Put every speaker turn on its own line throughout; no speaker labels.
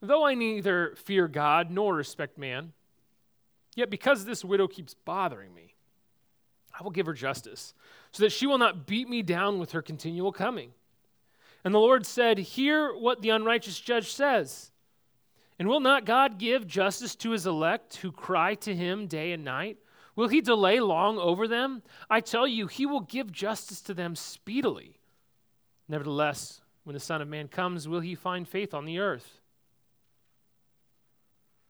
Though I neither fear God nor respect man, yet because this widow keeps bothering me, I will give her justice, so that she will not beat me down with her continual coming. And the Lord said, Hear what the unrighteous judge says. And will not God give justice to his elect who cry to him day and night? Will he delay long over them? I tell you, he will give justice to them speedily. Nevertheless, when the Son of Man comes, will he find faith on the earth?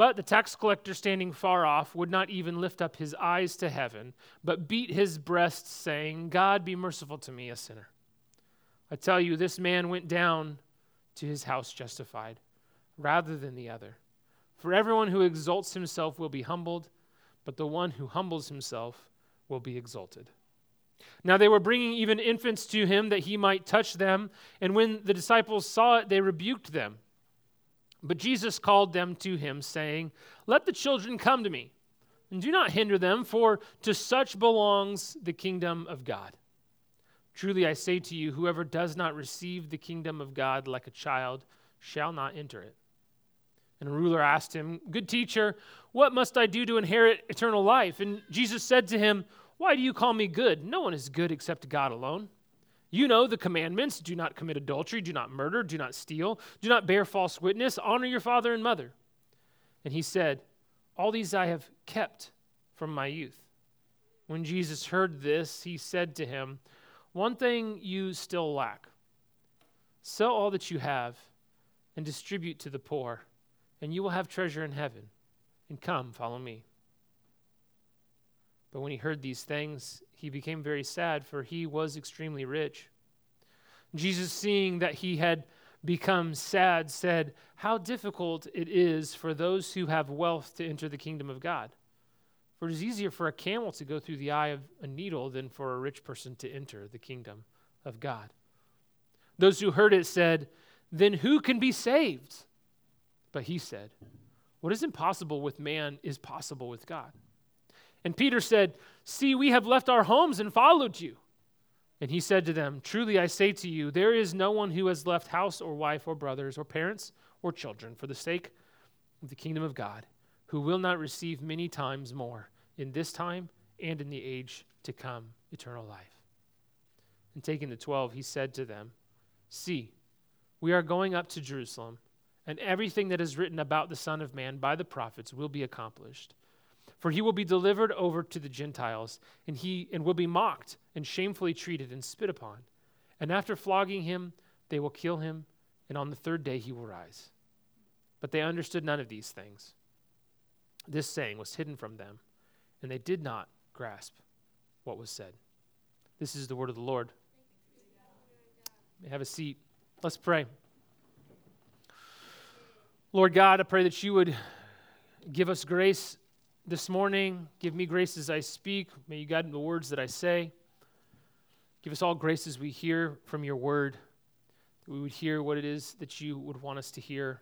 But the tax collector, standing far off, would not even lift up his eyes to heaven, but beat his breast, saying, God, be merciful to me, a sinner. I tell you, this man went down to his house justified, rather than the other. For everyone who exalts himself will be humbled, but the one who humbles himself will be exalted. Now they were bringing even infants to him that he might touch them, and when the disciples saw it, they rebuked them. But Jesus called them to him, saying, Let the children come to me, and do not hinder them, for to such belongs the kingdom of God. Truly I say to you, whoever does not receive the kingdom of God like a child shall not enter it. And a ruler asked him, Good teacher, what must I do to inherit eternal life? And Jesus said to him, Why do you call me good? No one is good except God alone. You know the commandments do not commit adultery, do not murder, do not steal, do not bear false witness, honor your father and mother. And he said, All these I have kept from my youth. When Jesus heard this, he said to him, One thing you still lack sell all that you have and distribute to the poor, and you will have treasure in heaven. And come, follow me. But when he heard these things, he became very sad, for he was extremely rich. Jesus, seeing that he had become sad, said, How difficult it is for those who have wealth to enter the kingdom of God. For it is easier for a camel to go through the eye of a needle than for a rich person to enter the kingdom of God. Those who heard it said, Then who can be saved? But he said, What is impossible with man is possible with God. And Peter said, See, we have left our homes and followed you. And he said to them, Truly I say to you, there is no one who has left house or wife or brothers or parents or children for the sake of the kingdom of God who will not receive many times more in this time and in the age to come eternal life. And taking the twelve, he said to them, See, we are going up to Jerusalem, and everything that is written about the Son of Man by the prophets will be accomplished. For he will be delivered over to the Gentiles, and he and will be mocked and shamefully treated and spit upon. And after flogging him, they will kill him, and on the third day he will rise. But they understood none of these things. This saying was hidden from them, and they did not grasp what was said. This is the word of the Lord. have a seat. Let's pray. Lord God, I pray that you would give us grace this morning. Give me grace as I speak. May you guide the words that I say. Give us all grace as we hear from your word, that we would hear what it is that you would want us to hear.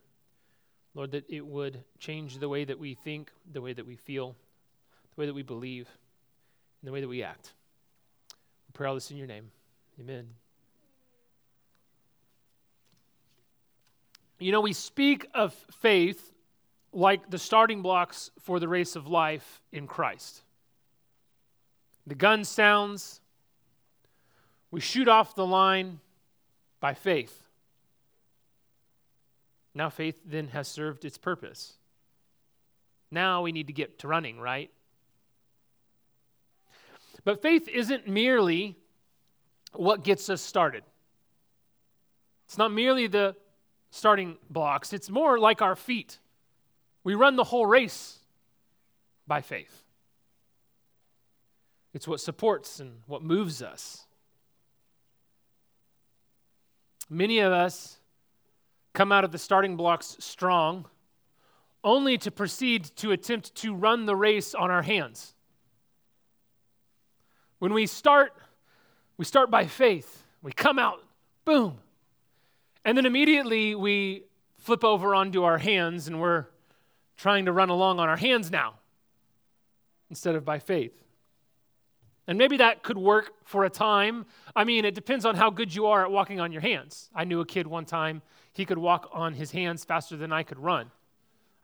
Lord, that it would change the way that we think, the way that we feel, the way that we believe, and the way that we act. We pray all this in your name. Amen. You know, we speak of faith like the starting blocks for the race of life in Christ. The gun sounds, we shoot off the line by faith. Now, faith then has served its purpose. Now we need to get to running, right? But faith isn't merely what gets us started. It's not merely the starting blocks, it's more like our feet. We run the whole race by faith. It's what supports and what moves us. Many of us come out of the starting blocks strong, only to proceed to attempt to run the race on our hands. When we start, we start by faith. We come out, boom. And then immediately we flip over onto our hands and we're trying to run along on our hands now instead of by faith. And maybe that could work for a time. I mean, it depends on how good you are at walking on your hands. I knew a kid one time, he could walk on his hands faster than I could run.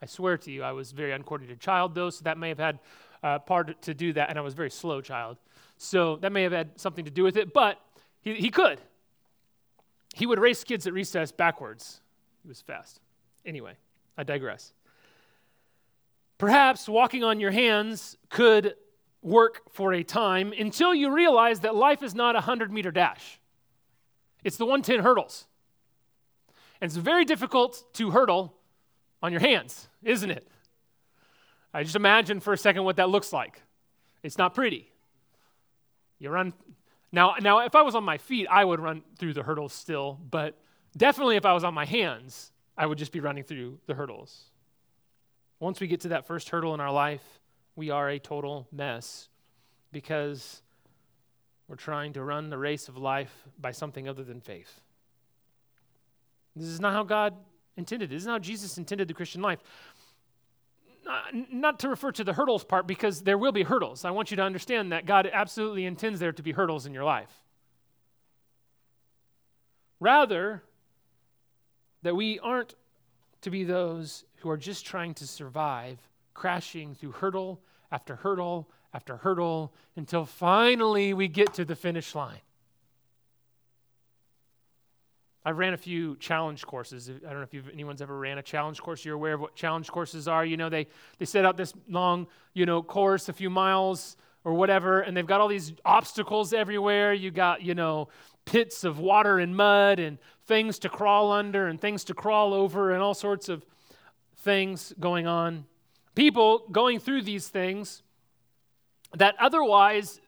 I swear to you, I was a very uncoordinated child, though, so that may have had uh, part to do that, and I was a very slow child. So that may have had something to do with it, but he, he could. He would race kids at recess backwards. He was fast. Anyway, I digress. Perhaps walking on your hands could work for a time until you realize that life is not a 100 meter dash. It's the 110 hurdles. And it's very difficult to hurdle on your hands, isn't it? I just imagine for a second what that looks like. It's not pretty. You run now now if I was on my feet, I would run through the hurdles still, but definitely if I was on my hands, I would just be running through the hurdles. Once we get to that first hurdle in our life, we are a total mess because we're trying to run the race of life by something other than faith. This is not how God intended. This is not how Jesus intended the Christian life. Not, not to refer to the hurdles part because there will be hurdles. I want you to understand that God absolutely intends there to be hurdles in your life. Rather, that we aren't to be those who are just trying to survive crashing through hurdle after hurdle after hurdle until finally we get to the finish line. I've ran a few challenge courses. I don't know if anyone's ever ran a challenge course. You're aware of what challenge courses are. You know, they, they set out this long, you know, course, a few miles or whatever, and they've got all these obstacles everywhere. You got, you know, pits of water and mud and things to crawl under and things to crawl over and all sorts of things going on people going through these things that otherwise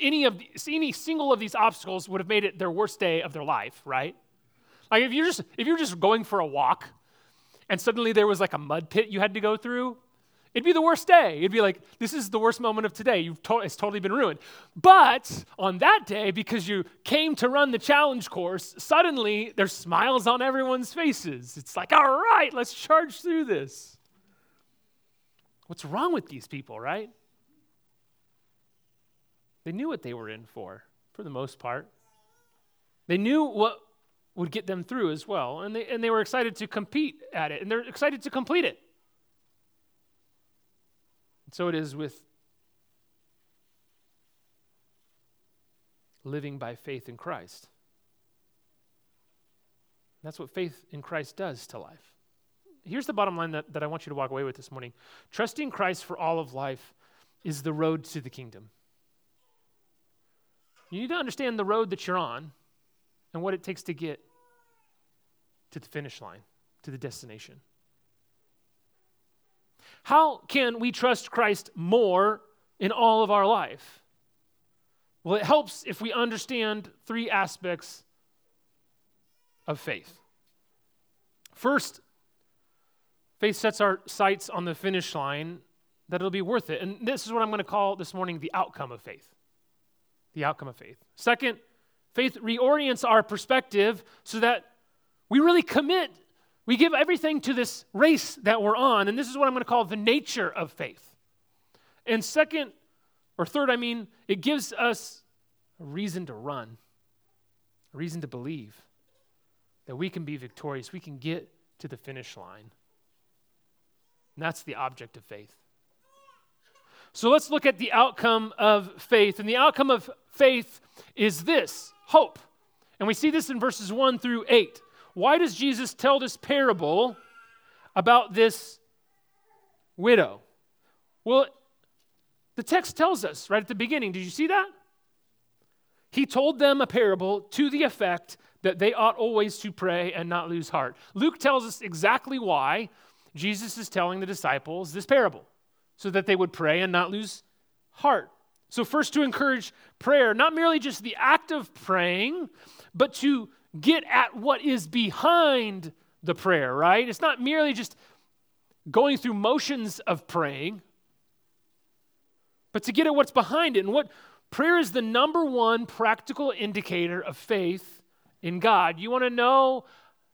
any of any single of these obstacles would have made it their worst day of their life, right? Like if you're just if you're just going for a walk and suddenly there was like a mud pit you had to go through, it'd be the worst day. It'd be like this is the worst moment of today. You've to- it's totally been ruined. But on that day because you came to run the challenge course, suddenly there's smiles on everyone's faces. It's like, "All right, let's charge through this." What's wrong with these people, right? They knew what they were in for, for the most part. They knew what would get them through as well, and they, and they were excited to compete at it, and they're excited to complete it. And so it is with living by faith in Christ. That's what faith in Christ does to life here's the bottom line that, that I want you to walk away with this morning trusting Christ for all of life is the road to the kingdom. You need to understand the road that you're on and what it takes to get to the finish line, to the destination. How can we trust Christ more in all of our life? Well, it helps if we understand three aspects of faith. First, Faith sets our sights on the finish line that it'll be worth it. And this is what I'm going to call this morning the outcome of faith. The outcome of faith. Second, faith reorients our perspective so that we really commit. We give everything to this race that we're on. And this is what I'm going to call the nature of faith. And second, or third, I mean, it gives us a reason to run, a reason to believe that we can be victorious. We can get to the finish line. And that's the object of faith. So let's look at the outcome of faith. And the outcome of faith is this hope. And we see this in verses 1 through 8. Why does Jesus tell this parable about this widow? Well, the text tells us right at the beginning. Did you see that? He told them a parable to the effect that they ought always to pray and not lose heart. Luke tells us exactly why Jesus is telling the disciples this parable so that they would pray and not lose heart. So, first, to encourage prayer, not merely just the act of praying, but to get at what is behind the prayer, right? It's not merely just going through motions of praying, but to get at what's behind it. And what prayer is the number one practical indicator of faith in God. You want to know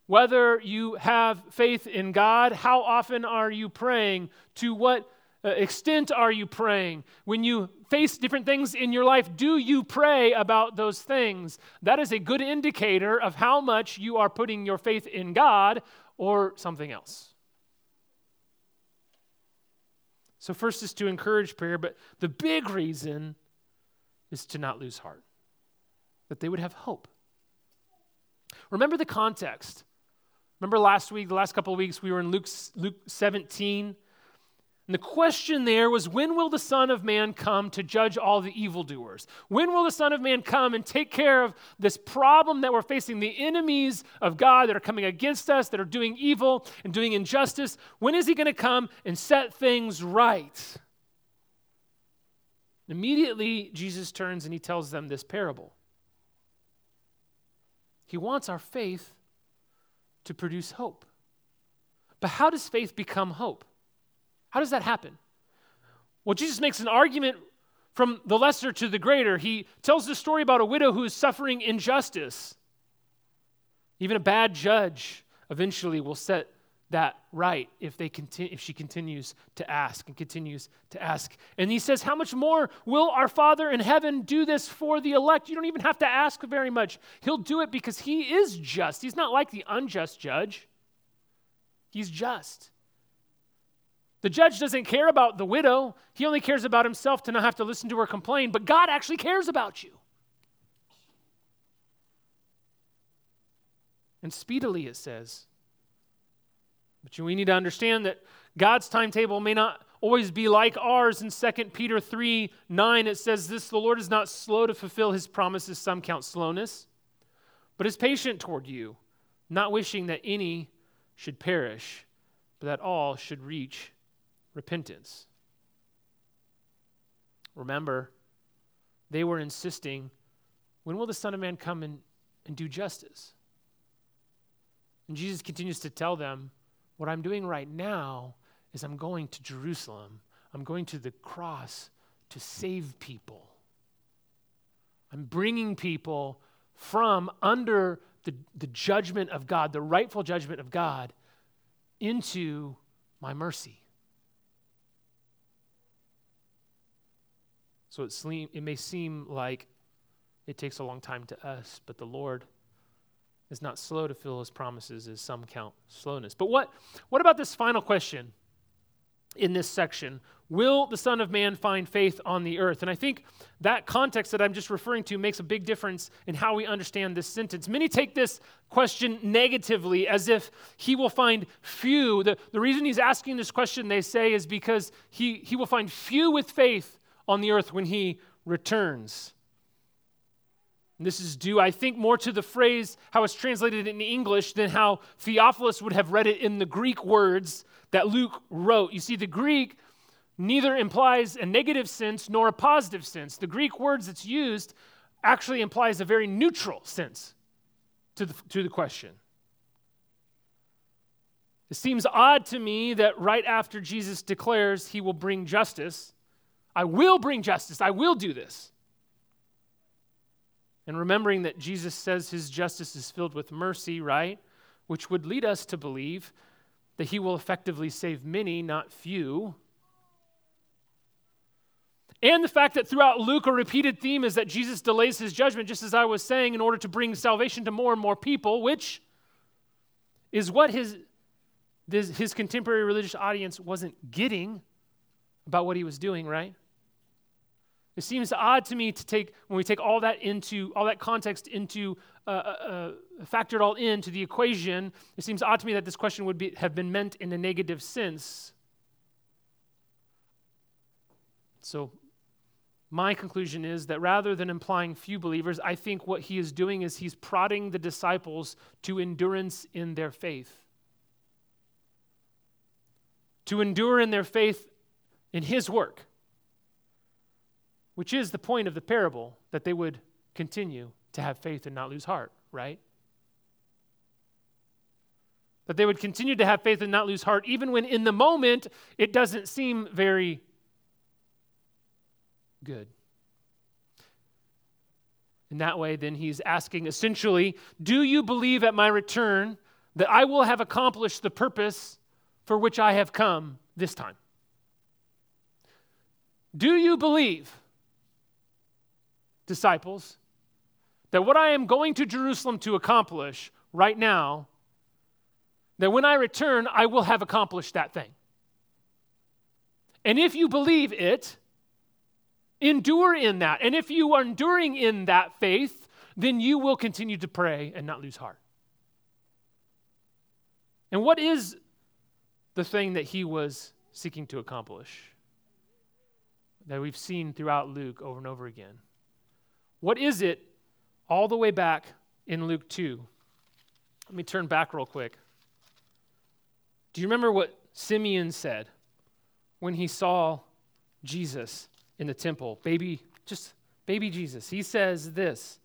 whether you have faith in God? How often are you praying? To what Uh, extent are you praying? When you face different things in your life, do you pray about those things? That is a good indicator of how much you are putting your faith in God or something else. So, first is to encourage prayer, but the big reason is to not lose heart, that they would have hope. Remember the context. Remember last week, the last couple of weeks, we were in Luke, Luke 17. And the question there was when will the Son of Man come to judge all the evildoers? When will the Son of Man come and take care of this problem that we're facing, the enemies of God that are coming against us, that are doing evil and doing injustice? When is he going to come and set things right? Immediately, Jesus turns and he tells them this parable. He wants our faith to produce hope. But how does faith become hope? How does that happen? Well, Jesus makes an argument from the lesser to the greater. He tells the story about a widow who is suffering injustice. Even a bad judge eventually will set that right if they continue if she continues to ask and continues to ask and he says how much more will our father in heaven do this for the elect you don't even have to ask very much he'll do it because he is just he's not like the unjust judge he's just the judge doesn't care about the widow. He only cares about himself to not have to listen to her complain but god actually cares about you. And speedily it says. But we need to understand that God's timetable may not always be like ours. In 2 Peter 3 9, it says this The Lord is not slow to fulfill his promises, some count slowness, but is patient toward you, not wishing that any should perish, but that all should reach repentance. Remember, they were insisting, when will the Son of Man come and, and do justice? And Jesus continues to tell them, what I'm doing right now is I'm going to Jerusalem. I'm going to the cross to save people. I'm bringing people from under the, the judgment of God, the rightful judgment of God, into my mercy. So it, seem, it may seem like it takes a long time to us, but the Lord is not slow to fill his promises, as some count slowness. But what, what about this final question in this section? Will the Son of Man find faith on the earth? And I think that context that I'm just referring to makes a big difference in how we understand this sentence. Many take this question negatively as if he will find few. The, the reason he's asking this question, they say, is because he, he will find few with faith on the earth when he returns. And this is due, I think, more to the phrase how it's translated in English than how Theophilus would have read it in the Greek words that Luke wrote. You see, the Greek neither implies a negative sense nor a positive sense. The Greek words that's used actually implies a very neutral sense to the, to the question. It seems odd to me that right after Jesus declares he will bring justice, I will bring justice, I will do this. And remembering that Jesus says his justice is filled with mercy, right? Which would lead us to believe that he will effectively save many, not few. And the fact that throughout Luke, a repeated theme is that Jesus delays his judgment, just as I was saying, in order to bring salvation to more and more people, which is what his, his contemporary religious audience wasn't getting about what he was doing, right? It seems odd to me to take, when we take all that into, all that context into, uh, uh, uh, factor it all into the equation, it seems odd to me that this question would be, have been meant in a negative sense. So, my conclusion is that rather than implying few believers, I think what he is doing is he's prodding the disciples to endurance in their faith. To endure in their faith in his work, which is the point of the parable, that they would continue to have faith and not lose heart, right? That they would continue to have faith and not lose heart, even when in the moment it doesn't seem very good. In that way, then he's asking essentially, Do you believe at my return that I will have accomplished the purpose for which I have come this time? Do you believe, disciples, that what I am going to Jerusalem to accomplish right now, that when I return, I will have accomplished that thing? And if you believe it, Endure in that. And if you are enduring in that faith, then you will continue to pray and not lose heart. And what is the thing that he was seeking to accomplish that we've seen throughout Luke over and over again? What is it all the way back in Luke 2? Let me turn back real quick. Do you remember what Simeon said when he saw Jesus in the temple, baby, just baby Jesus. He says this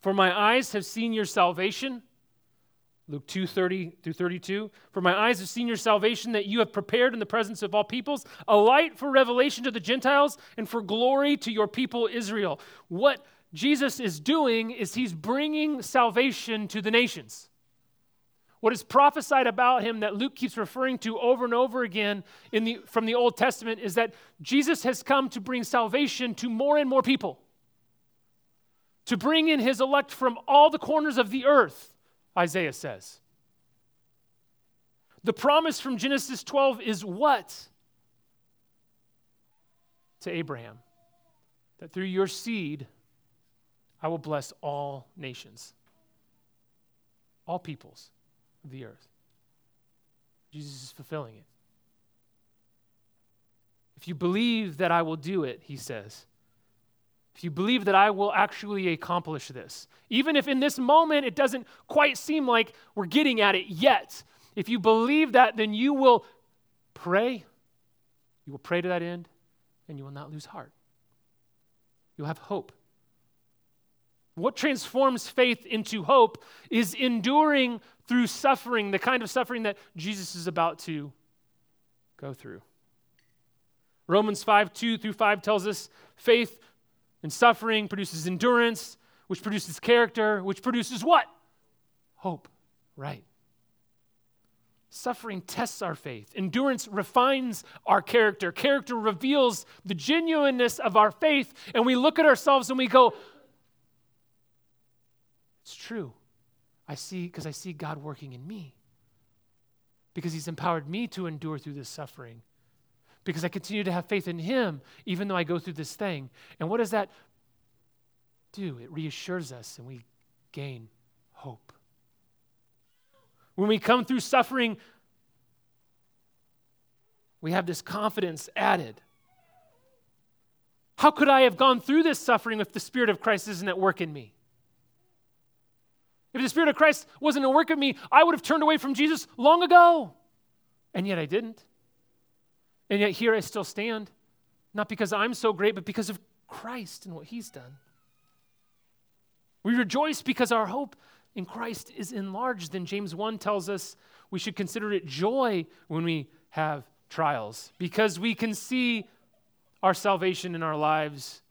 For my eyes have seen your salvation. Luke 2 30 through 32. For my eyes have seen your salvation that you have prepared in the presence of all peoples, a light for revelation to the Gentiles and for glory to your people Israel. What Jesus is doing is he's bringing salvation to the nations. What is prophesied about him that Luke keeps referring to over and over again in the, from the Old Testament is that Jesus has come to bring salvation to more and more people, to bring in his elect from all the corners of the earth, Isaiah says. The promise from Genesis 12 is what? To Abraham that through your seed I will bless all nations, all peoples of the earth. Jesus is fulfilling it. If you believe that I will do it, he says, if you believe that I will actually accomplish this, even if in this moment it doesn't quite seem like we're getting at it yet, if you believe that, then you will pray. You will pray to that end, and you will not lose heart. You'll have hope. What transforms faith into hope is enduring through suffering, the kind of suffering that Jesus is about to go through. Romans 5 2 through 5 tells us faith and suffering produces endurance, which produces character, which produces what? Hope, right? Suffering tests our faith. Endurance refines our character. Character reveals the genuineness of our faith. And we look at ourselves and we go, it's true. I see, because I see God working in me. Because He's empowered me to endure through this suffering. Because I continue to have faith in Him, even though I go through this thing. And what does that do? It reassures us and we gain hope. When we come through suffering, we have this confidence added. How could I have gone through this suffering if the Spirit of Christ isn't at work in me? If the Spirit of Christ wasn't at work in me, I would have turned away from Jesus long ago. And yet I didn't. And yet here I still stand, not because I'm so great, but because of Christ and what He's done. We rejoice because our hope in Christ is enlarged. Then James 1 tells us we should consider it joy when we have trials because we can see our salvation in our lives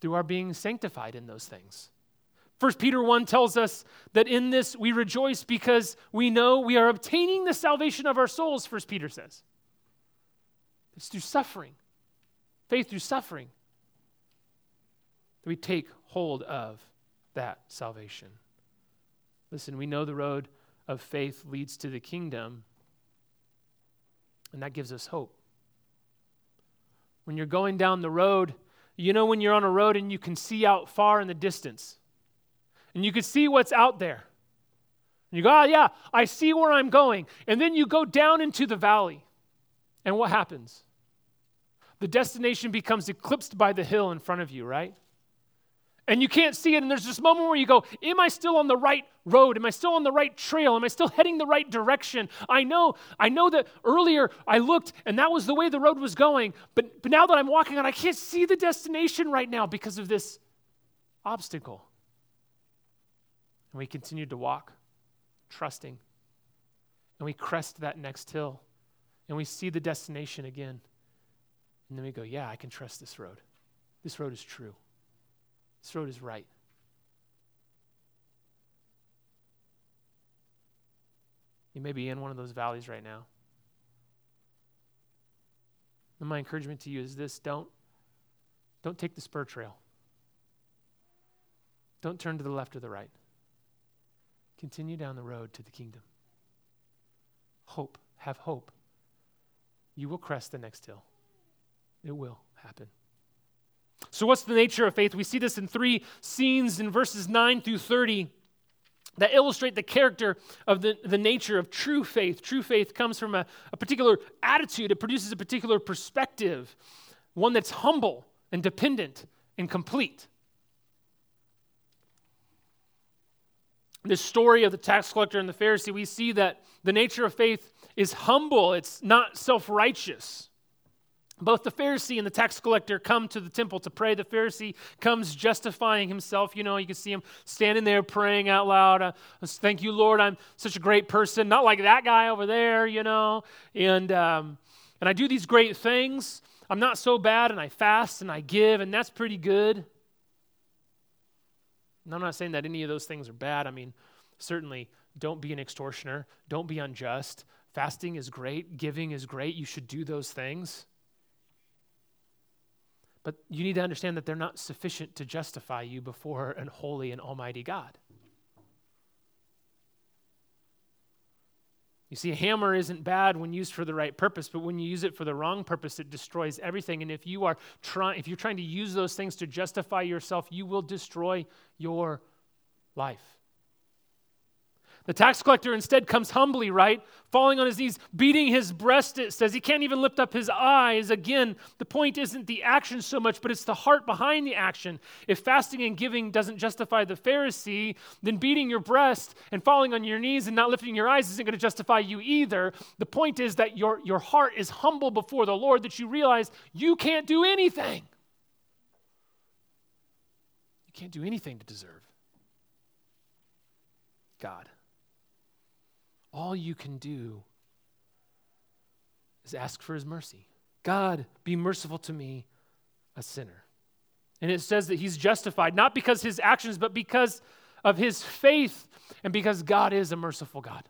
through our being sanctified in those things. 1 Peter 1 tells us that in this we rejoice because we know we are obtaining the salvation of our souls, 1 Peter says. It's through suffering, faith through suffering, that we take hold of that salvation. Listen, we know the road of faith leads to the kingdom, and that gives us hope. When you're going down the road, you know when you're on a road and you can see out far in the distance and you can see what's out there. And you go, oh, yeah, I see where I'm going. And then you go down into the valley. And what happens? The destination becomes eclipsed by the hill in front of you, right? And you can't see it, and there's this moment where you go, Am I still on the right road? Am I still on the right trail? Am I still heading the right direction? I know, I know that earlier I looked and that was the way the road was going, but, but now that I'm walking on, I can't see the destination right now because of this obstacle. And we continued to walk, trusting. And we crest that next hill, and we see the destination again. And then we go, Yeah, I can trust this road. This road is true. This road is right. You may be in one of those valleys right now. And my encouragement to you is this don't, don't take the spur trail. Don't turn to the left or the right. Continue down the road to the kingdom. Hope. Have hope. You will crest the next hill. It will happen. So, what's the nature of faith? We see this in three scenes in verses 9 through 30 that illustrate the character of the, the nature of true faith. True faith comes from a, a particular attitude, it produces a particular perspective, one that's humble and dependent and complete. This story of the tax collector and the Pharisee, we see that the nature of faith is humble, it's not self righteous. Both the Pharisee and the tax collector come to the temple to pray. The Pharisee comes justifying himself. You know, you can see him standing there praying out loud. Uh, Thank you, Lord. I'm such a great person. Not like that guy over there, you know. And, um, and I do these great things. I'm not so bad, and I fast and I give, and that's pretty good. And I'm not saying that any of those things are bad. I mean, certainly don't be an extortioner, don't be unjust. Fasting is great, giving is great. You should do those things. But you need to understand that they're not sufficient to justify you before an holy and almighty God. You see, a hammer isn't bad when used for the right purpose, but when you use it for the wrong purpose, it destroys everything. And if you are trying, if you're trying to use those things to justify yourself, you will destroy your life. The tax collector instead comes humbly, right? Falling on his knees, beating his breast, it says. He can't even lift up his eyes. Again, the point isn't the action so much, but it's the heart behind the action. If fasting and giving doesn't justify the Pharisee, then beating your breast and falling on your knees and not lifting your eyes isn't going to justify you either. The point is that your, your heart is humble before the Lord, that you realize you can't do anything. You can't do anything to deserve God all you can do is ask for his mercy. God, be merciful to me, a sinner. And it says that he's justified, not because his actions, but because of his faith and because God is a merciful God.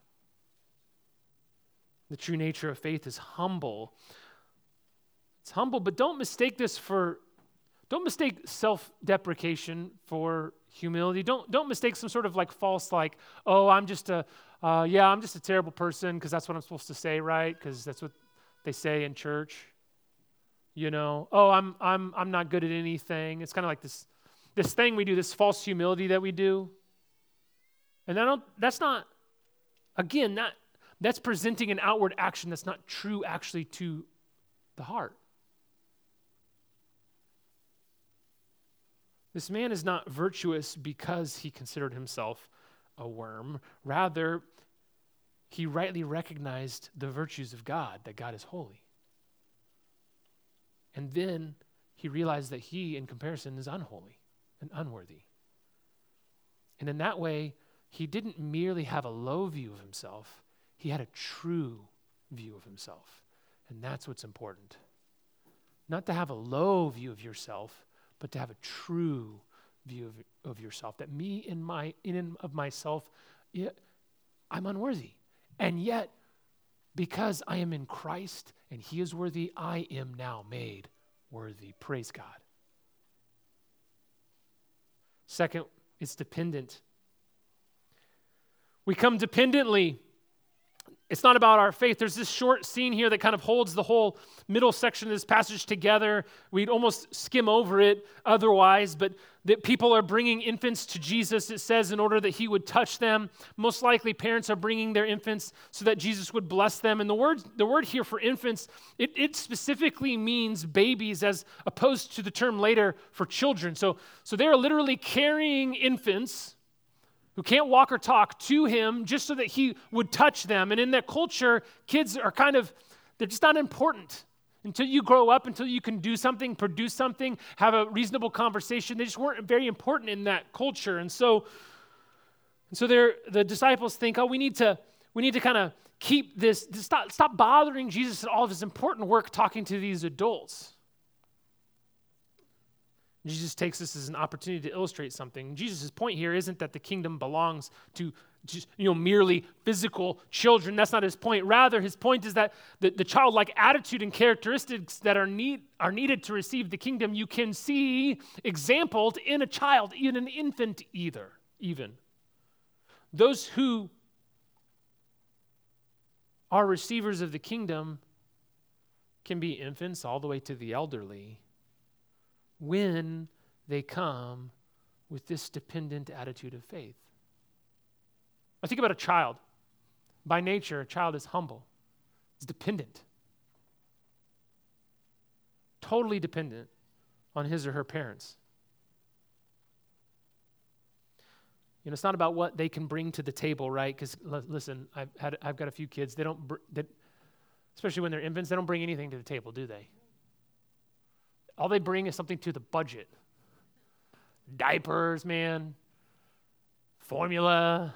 The true nature of faith is humble. It's humble, but don't mistake this for, don't mistake self deprecation for humility. Don't, don't mistake some sort of like false, like, oh, I'm just a, uh, yeah, I'm just a terrible person because that's what I'm supposed to say, right? Because that's what they say in church. You know, oh, I'm, I'm, I'm not good at anything. It's kind of like this, this thing we do, this false humility that we do. And I don't, that's not, again, that, that's presenting an outward action that's not true actually to the heart. This man is not virtuous because he considered himself a worm. Rather, he rightly recognized the virtues of God, that God is holy. And then he realized that he, in comparison, is unholy and unworthy. And in that way, he didn't merely have a low view of himself, he had a true view of himself. And that's what's important. Not to have a low view of yourself, but to have a true view of, of yourself. That me in my in and of myself, yeah, I'm unworthy. And yet, because I am in Christ and He is worthy, I am now made worthy. Praise God. Second, it's dependent. We come dependently it's not about our faith. There's this short scene here that kind of holds the whole middle section of this passage together. We'd almost skim over it otherwise, but that people are bringing infants to Jesus, it says, in order that he would touch them. Most likely, parents are bringing their infants so that Jesus would bless them. And the word, the word here for infants, it, it specifically means babies as opposed to the term later for children. So, so they're literally carrying infants who can't walk or talk to him just so that he would touch them. And in that culture, kids are kind of, they're just not important. Until you grow up, until you can do something, produce something, have a reasonable conversation, they just weren't very important in that culture. And so, and so the disciples think, oh, we need to, we need to kind of keep this, stop, stop bothering Jesus at all of his important work talking to these adults. Jesus takes this as an opportunity to illustrate something. Jesus' point here isn't that the kingdom belongs to just, you know, merely physical children. That's not his point. Rather, his point is that the, the childlike attitude and characteristics that are, need, are needed to receive the kingdom, you can see exampled in a child, in an infant either, even. Those who are receivers of the kingdom can be infants all the way to the elderly when they come with this dependent attitude of faith. I think about a child. By nature, a child is humble, it's dependent, totally dependent on his or her parents. You know, it's not about what they can bring to the table, right? Because l- listen, I've had I've got a few kids. They don't, br- that, especially when they're infants, they don't bring anything to the table, do they? All they bring is something to the budget diapers, man, formula,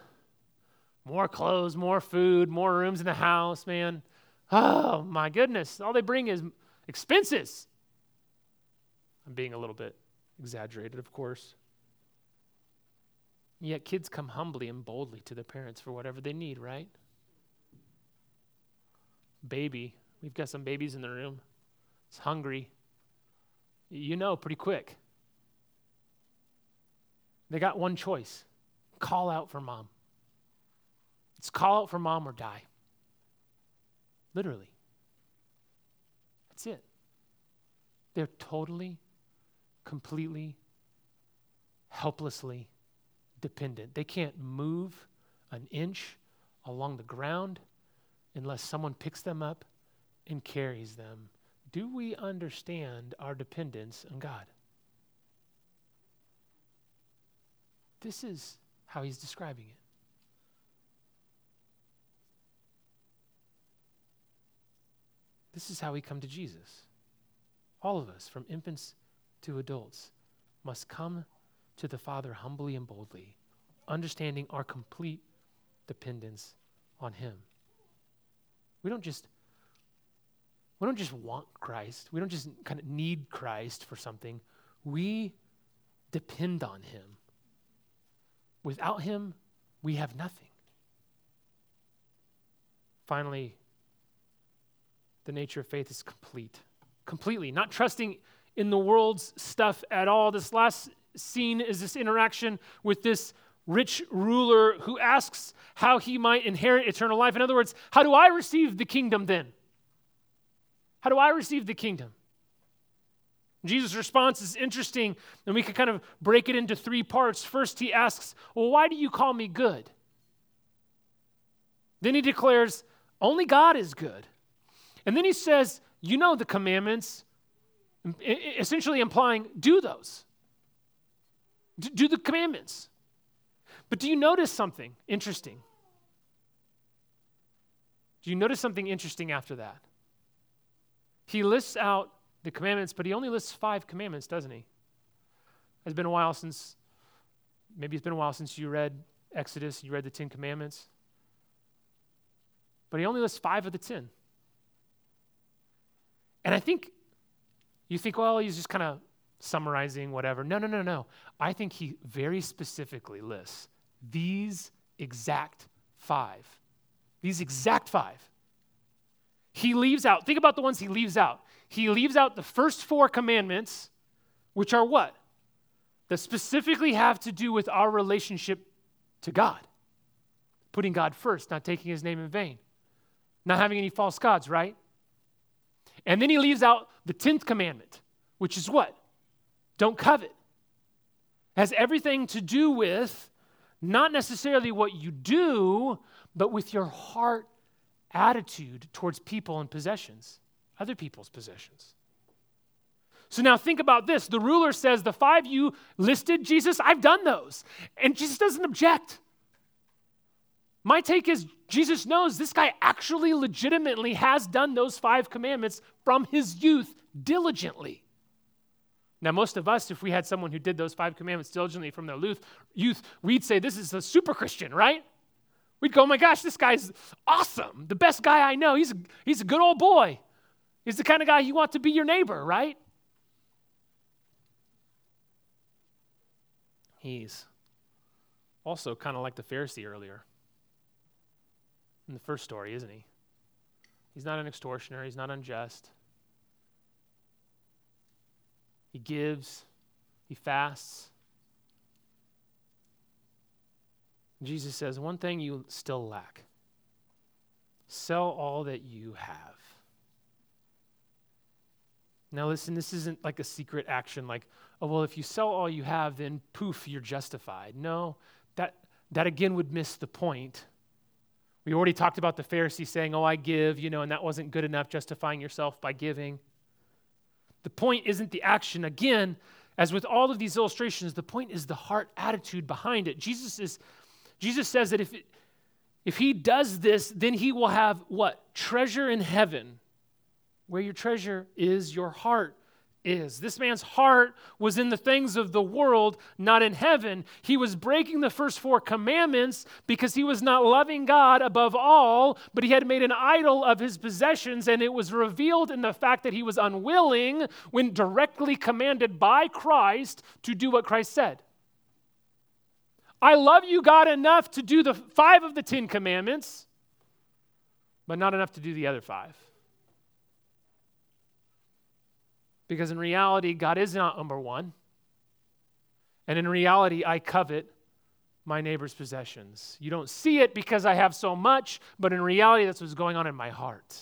more clothes, more food, more rooms in the house, man. Oh, my goodness. All they bring is expenses. I'm being a little bit exaggerated, of course. Yet kids come humbly and boldly to their parents for whatever they need, right? Baby, we've got some babies in the room. It's hungry you know pretty quick. They got one choice call out for mom. It's call out for mom or die. Literally. That's it. They're totally, completely, helplessly dependent. They can't move an inch along the ground unless someone picks them up and carries them do we understand our dependence on God? This is how he's describing it. This is how we come to Jesus. All of us, from infants to adults, must come to the Father humbly and boldly, understanding our complete dependence on Him. We don't just we don't just want Christ. We don't just kind of need Christ for something. We depend on Him. Without Him, we have nothing. Finally, the nature of faith is complete. Completely. Not trusting in the world's stuff at all. This last scene is this interaction with this rich ruler who asks how he might inherit eternal life. In other words, how do I receive the kingdom then? How do I receive the kingdom? Jesus' response is interesting, and we could kind of break it into three parts. First, he asks, Well, why do you call me good? Then he declares, Only God is good. And then he says, You know the commandments, essentially implying, Do those. Do the commandments. But do you notice something interesting? Do you notice something interesting after that? He lists out the commandments, but he only lists five commandments, doesn't he? It's been a while since, maybe it's been a while since you read Exodus, you read the Ten Commandments. But he only lists five of the ten. And I think you think, well, he's just kind of summarizing whatever. No, no, no, no. I think he very specifically lists these exact five. These exact five. He leaves out, think about the ones he leaves out. He leaves out the first four commandments, which are what? That specifically have to do with our relationship to God. Putting God first, not taking his name in vain. not having any false gods, right? And then he leaves out the 10th commandment, which is what? Don't covet. It has everything to do with not necessarily what you do, but with your heart attitude towards people and possessions, other people's possessions. So now think about this. The ruler says, The five you listed, Jesus, I've done those. And Jesus doesn't object. My take is Jesus knows this guy actually legitimately has done those five commandments from his youth diligently. Now, most of us, if we had someone who did those five commandments diligently from their youth, we'd say this is a super Christian, right? We'd go, oh my gosh, this guy's awesome. The best guy I know. He's a, he's a good old boy. He's the kind of guy you want to be your neighbor, right? He's also kind of like the Pharisee earlier in the first story, isn't he? He's not an extortioner, he's not unjust. He gives, he fasts. Jesus says, One thing you still lack sell all that you have. Now, listen, this isn't like a secret action, like, oh, well, if you sell all you have, then poof, you're justified. No, that, that again would miss the point we already talked about the Pharisee saying, Oh, I give, you know, and that wasn't good enough, justifying yourself by giving. The point isn't the action. Again, as with all of these illustrations, the point is the heart attitude behind it. Jesus is Jesus says that if if he does this, then he will have what? Treasure in heaven. Where your treasure is, your heart is. This man's heart was in the things of the world, not in heaven. He was breaking the first four commandments because he was not loving God above all, but he had made an idol of his possessions, and it was revealed in the fact that he was unwilling, when directly commanded by Christ, to do what Christ said. I love you, God, enough to do the five of the Ten Commandments, but not enough to do the other five. Because in reality, God is not number one. And in reality, I covet my neighbor's possessions. You don't see it because I have so much, but in reality, that's what's going on in my heart.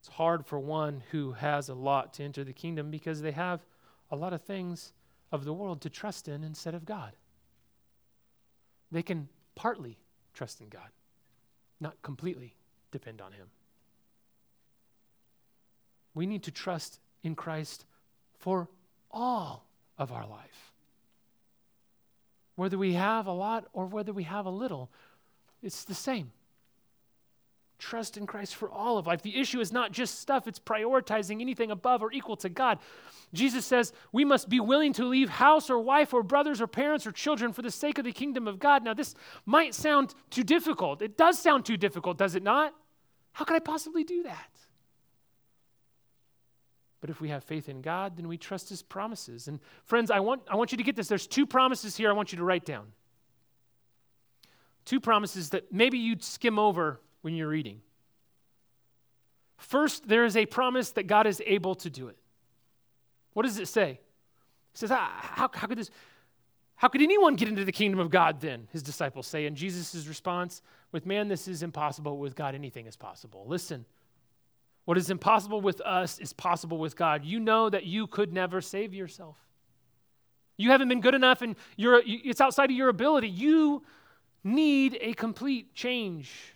It's hard for one who has a lot to enter the kingdom because they have a lot of things of the world to trust in instead of God. They can partly trust in God, not completely depend on Him. We need to trust in Christ for all of our life. Whether we have a lot or whether we have a little, it's the same. Trust in Christ for all of life. The issue is not just stuff, it's prioritizing anything above or equal to God. Jesus says we must be willing to leave house or wife or brothers or parents or children for the sake of the kingdom of God. Now, this might sound too difficult. It does sound too difficult, does it not? How could I possibly do that? But if we have faith in God, then we trust his promises. And friends, I want, I want you to get this. There's two promises here I want you to write down. Two promises that maybe you'd skim over when you're reading. First, there is a promise that God is able to do it. What does it say? It says, how, how could this, how could anyone get into the kingdom of God then? His disciples say. And Jesus' response, with man, this is impossible. With God, anything is possible. Listen, what is impossible with us is possible with God. You know that you could never save yourself. You haven't been good enough and you're, it's outside of your ability. You need a complete change.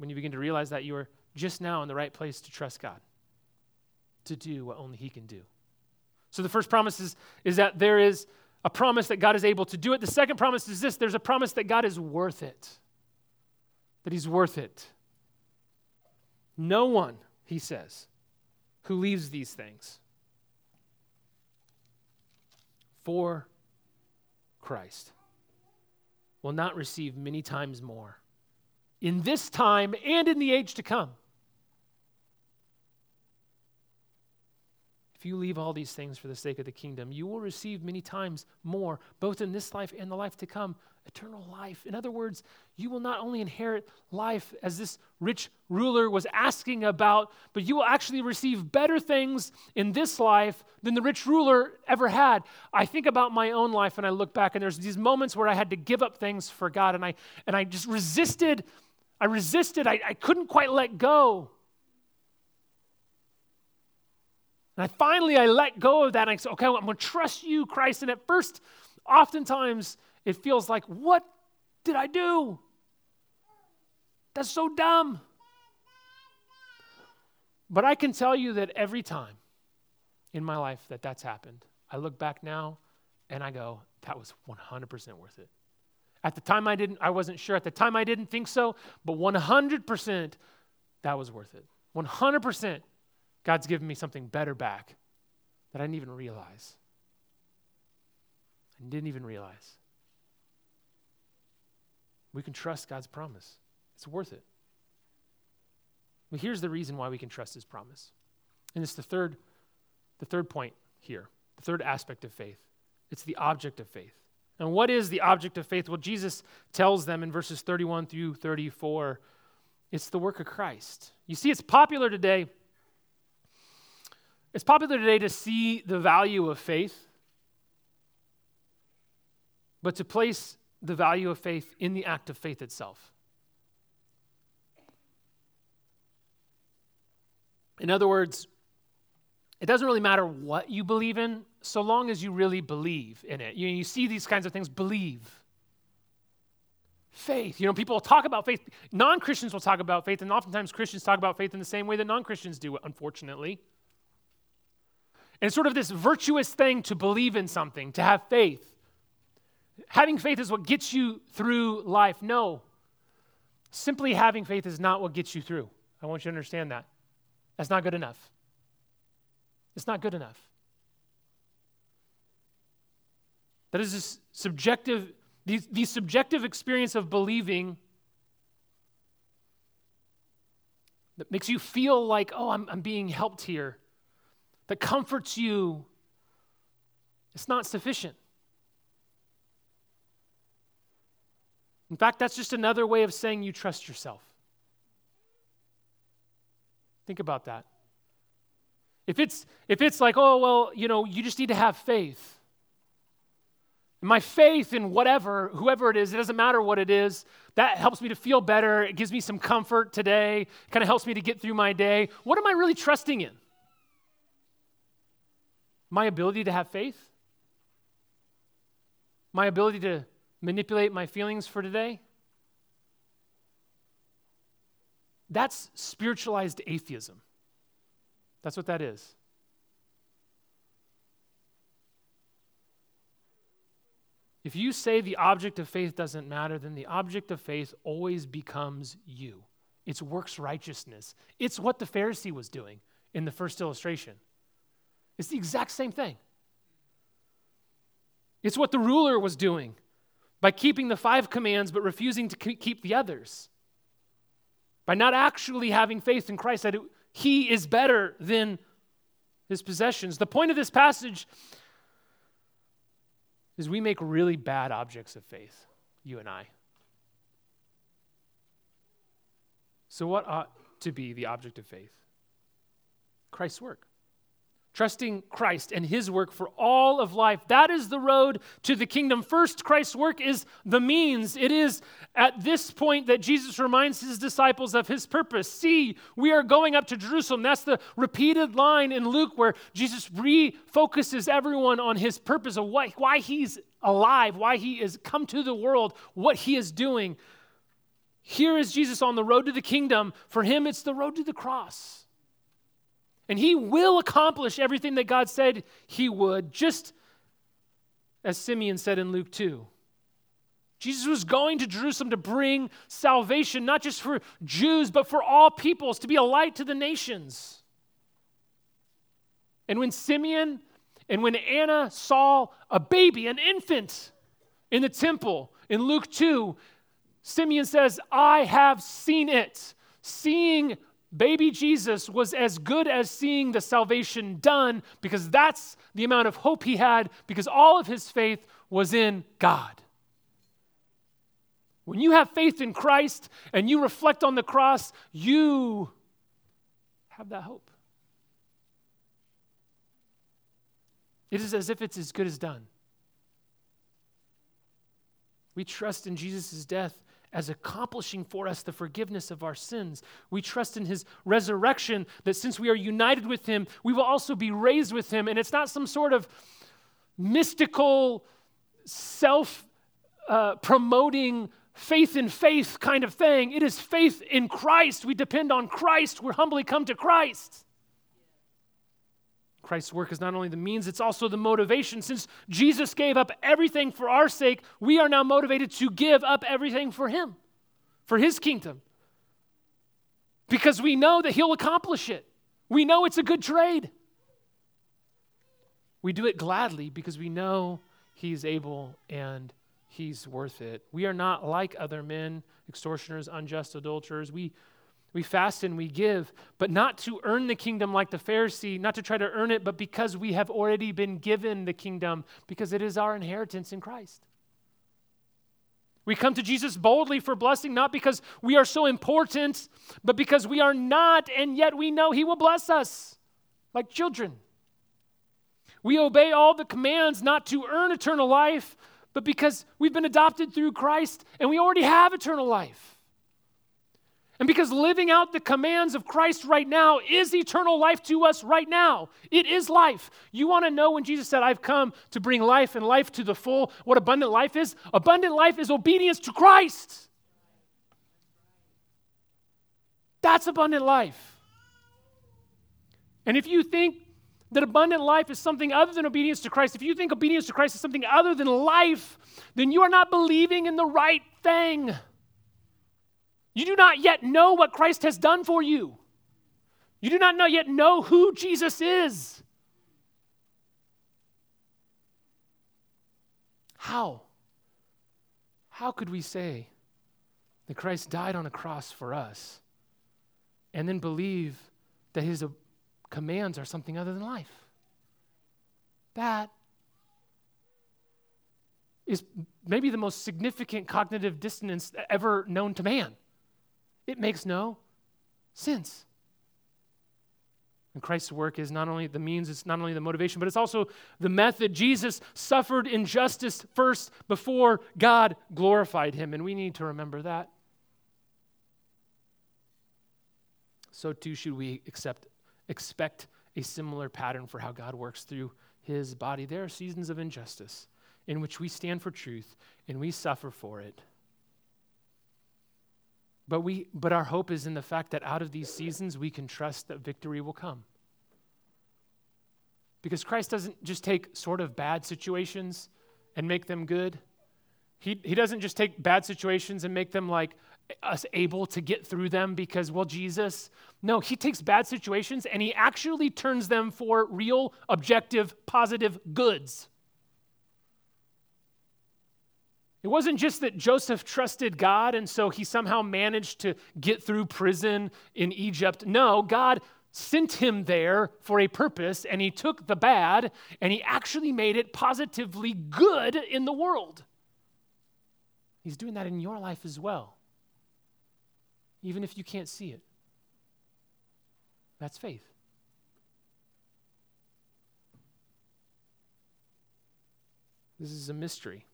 When you begin to realize that you are just now in the right place to trust God, to do what only He can do. So the first promise is, is that there is a promise that God is able to do it. The second promise is this there's a promise that God is worth it that he's worth it. No one, he says, who leaves these things for Christ will not receive many times more in this time and in the age to come. if you leave all these things for the sake of the kingdom, you will receive many times more, both in this life and the life to come, eternal life. In other words, you will not only inherit life as this rich ruler was asking about, but you will actually receive better things in this life than the rich ruler ever had. I think about my own life and I look back and there's these moments where I had to give up things for God and I and I just resisted. I resisted. I, I couldn't quite let go. And I finally I let go of that and I said, okay, I'm gonna trust you, Christ. And at first, oftentimes it feels like, what did I do? That's so dumb. But I can tell you that every time in my life that that's happened, I look back now and I go, that was 100% worth it. At the time I didn't I wasn't sure. At the time I didn't think so, but 100% that was worth it. 100% God's given me something better back that I didn't even realize. I didn't even realize. We can trust God's promise. It's worth it. But here's the reason why we can trust his promise. And it's the third, the third point here, the third aspect of faith. It's the object of faith. And what is the object of faith? Well, Jesus tells them in verses 31 through 34 it's the work of Christ. You see, it's popular today it's popular today to see the value of faith, but to place the value of faith in the act of faith itself. In other words, it doesn't really matter what you believe in, so long as you really believe in it. You, you see these kinds of things, believe. Faith. You know, people talk about faith. Non Christians will talk about faith, and oftentimes Christians talk about faith in the same way that non Christians do, unfortunately. And it's sort of this virtuous thing to believe in something, to have faith. Having faith is what gets you through life. No. Simply having faith is not what gets you through. I want you to understand that. That's not good enough. It's not good enough. That is this subjective, the, the subjective experience of believing that makes you feel like, oh, I'm, I'm being helped here that comforts you, it's not sufficient. In fact, that's just another way of saying you trust yourself. Think about that. If it's, if it's like, oh, well, you know, you just need to have faith. My faith in whatever, whoever it is, it doesn't matter what it is, that helps me to feel better. It gives me some comfort today, kind of helps me to get through my day. What am I really trusting in? My ability to have faith? My ability to manipulate my feelings for today? That's spiritualized atheism. That's what that is. If you say the object of faith doesn't matter, then the object of faith always becomes you. It's works righteousness. It's what the Pharisee was doing in the first illustration. It's the exact same thing. It's what the ruler was doing by keeping the five commands but refusing to keep the others. By not actually having faith in Christ that he is better than his possessions. The point of this passage is we make really bad objects of faith, you and I. So, what ought to be the object of faith? Christ's work trusting Christ and his work for all of life. That is the road to the kingdom. First, Christ's work is the means. It is at this point that Jesus reminds his disciples of his purpose. See, we are going up to Jerusalem. That's the repeated line in Luke where Jesus refocuses everyone on his purpose of why, why he's alive, why he is come to the world, what he is doing. Here is Jesus on the road to the kingdom. For him, it's the road to the cross. And he will accomplish everything that God said he would, just as Simeon said in Luke 2. Jesus was going to Jerusalem to bring salvation, not just for Jews, but for all peoples, to be a light to the nations. And when Simeon and when Anna saw a baby, an infant, in the temple in Luke 2, Simeon says, I have seen it. Seeing baby Jesus was as good as seeing the salvation done because that's the amount of hope he had because all of his faith was in God. When you have faith in Christ and you reflect on the cross, you have that hope. It is as if it's as good as done. We trust in Jesus' death as accomplishing for us the forgiveness of our sins. We trust in his resurrection that since we are united with him, we will also be raised with him. And it's not some sort of mystical, self uh, promoting, faith in faith kind of thing. It is faith in Christ. We depend on Christ. We're humbly come to Christ. Christ's work is not only the means, it's also the motivation. Since Jesus gave up everything for our sake, we are now motivated to give up everything for Him, for His kingdom. Because we know that He'll accomplish it. We know it's a good trade. We do it gladly because we know He's able and He's worth it. We are not like other men, extortioners, unjust adulterers. We we fast and we give, but not to earn the kingdom like the Pharisee, not to try to earn it, but because we have already been given the kingdom, because it is our inheritance in Christ. We come to Jesus boldly for blessing, not because we are so important, but because we are not, and yet we know He will bless us like children. We obey all the commands not to earn eternal life, but because we've been adopted through Christ and we already have eternal life. And because living out the commands of Christ right now is eternal life to us right now, it is life. You want to know when Jesus said, I've come to bring life and life to the full, what abundant life is? Abundant life is obedience to Christ. That's abundant life. And if you think that abundant life is something other than obedience to Christ, if you think obedience to Christ is something other than life, then you are not believing in the right thing. You do not yet know what Christ has done for you. You do not know yet know who Jesus is. How? How could we say that Christ died on a cross for us and then believe that his commands are something other than life? That is maybe the most significant cognitive dissonance ever known to man. It makes no sense. And Christ's work is not only the means, it's not only the motivation, but it's also the method. Jesus suffered injustice first before God glorified him, and we need to remember that. So too should we accept, expect a similar pattern for how God works through his body. There are seasons of injustice in which we stand for truth and we suffer for it. But, we, but our hope is in the fact that out of these seasons, we can trust that victory will come. Because Christ doesn't just take sort of bad situations and make them good. He, he doesn't just take bad situations and make them like us able to get through them because, well, Jesus. No, he takes bad situations and he actually turns them for real, objective, positive goods. It wasn't just that Joseph trusted God and so he somehow managed to get through prison in Egypt. No, God sent him there for a purpose and he took the bad and he actually made it positively good in the world. He's doing that in your life as well, even if you can't see it. That's faith. This is a mystery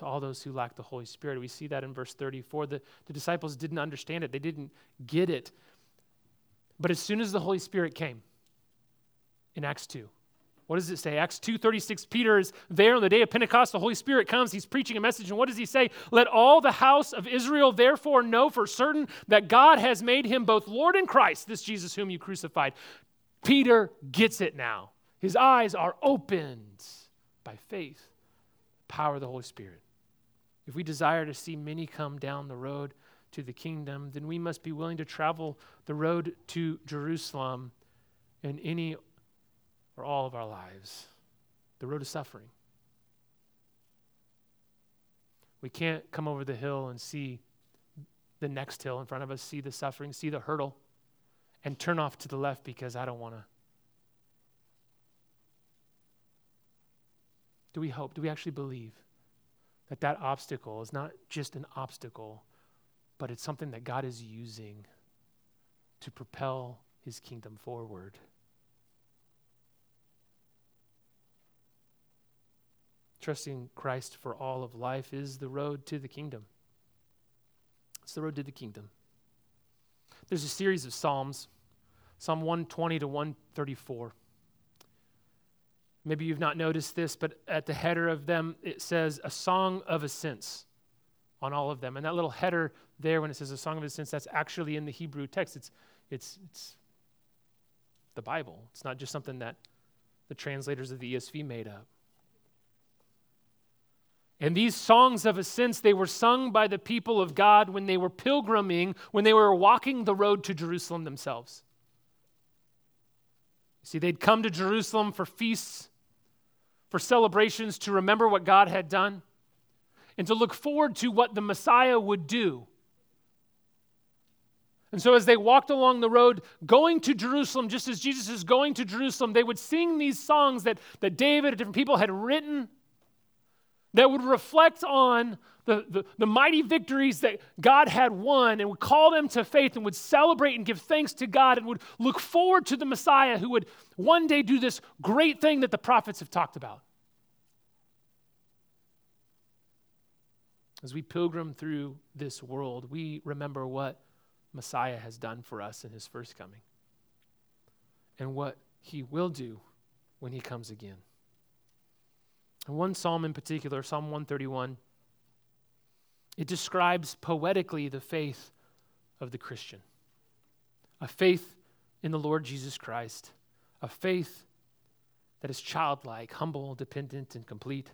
to all those who lack the Holy Spirit. We see that in verse 34. The, the disciples didn't understand it, they didn't get it. But as soon as the Holy Spirit came in Acts 2, what does it say? Acts 2:36 Peter is there on the day of Pentecost the Holy Spirit comes he's preaching a message and what does he say? Let all the house of Israel therefore know for certain that God has made him both Lord and Christ this Jesus whom you crucified. Peter gets it now. His eyes are opened by faith, power of the Holy Spirit. If we desire to see many come down the road to the kingdom, then we must be willing to travel the road to Jerusalem in any or all of our lives the road of suffering. We can't come over the hill and see the next hill in front of us, see the suffering, see the hurdle, and turn off to the left because I don't want to. Do we hope? Do we actually believe that that obstacle is not just an obstacle, but it's something that God is using to propel his kingdom forward? Trusting Christ for all of life is the road to the kingdom. It's the road to the kingdom. There's a series of Psalms, Psalm 120 to 134. Maybe you've not noticed this, but at the header of them, it says a song of ascents on all of them. And that little header there, when it says a song of ascents, that's actually in the Hebrew text. It's, it's, it's the Bible. It's not just something that the translators of the ESV made up. And these songs of ascents, they were sung by the people of God when they were pilgriming, when they were walking the road to Jerusalem themselves. See, they'd come to Jerusalem for feasts, for celebrations, to remember what God had done, and to look forward to what the Messiah would do. And so, as they walked along the road going to Jerusalem, just as Jesus is going to Jerusalem, they would sing these songs that, that David and different people had written that would reflect on the, the, the, mighty victories that God had won and would call them to faith and would celebrate and give thanks to God and would look forward to the Messiah who would one day do this great thing that the prophets have talked about. As we pilgrim through this world, we remember what Messiah has done for us in his first coming and what he will do when he comes again. And one psalm in particular, Psalm 131, it describes poetically the faith of the Christian a faith in the Lord Jesus Christ, a faith that is childlike, humble, dependent, and complete,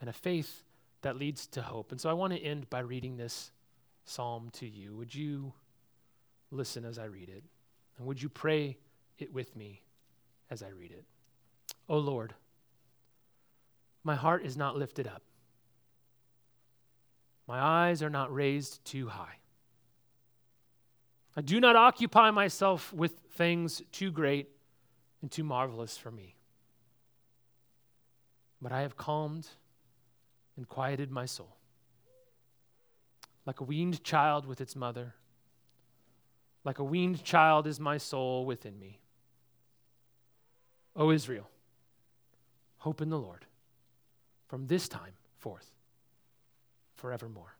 and a faith that leads to hope. And so I want to end by reading this psalm to you. Would you listen as I read it? And would you pray it with me as I read it? O Lord, my heart is not lifted up. My eyes are not raised too high. I do not occupy myself with things too great and too marvelous for me. But I have calmed and quieted my soul. Like a weaned child with its mother, like a weaned child is my soul within me. O Israel, hope in the Lord from this time forth forevermore.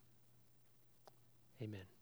Amen.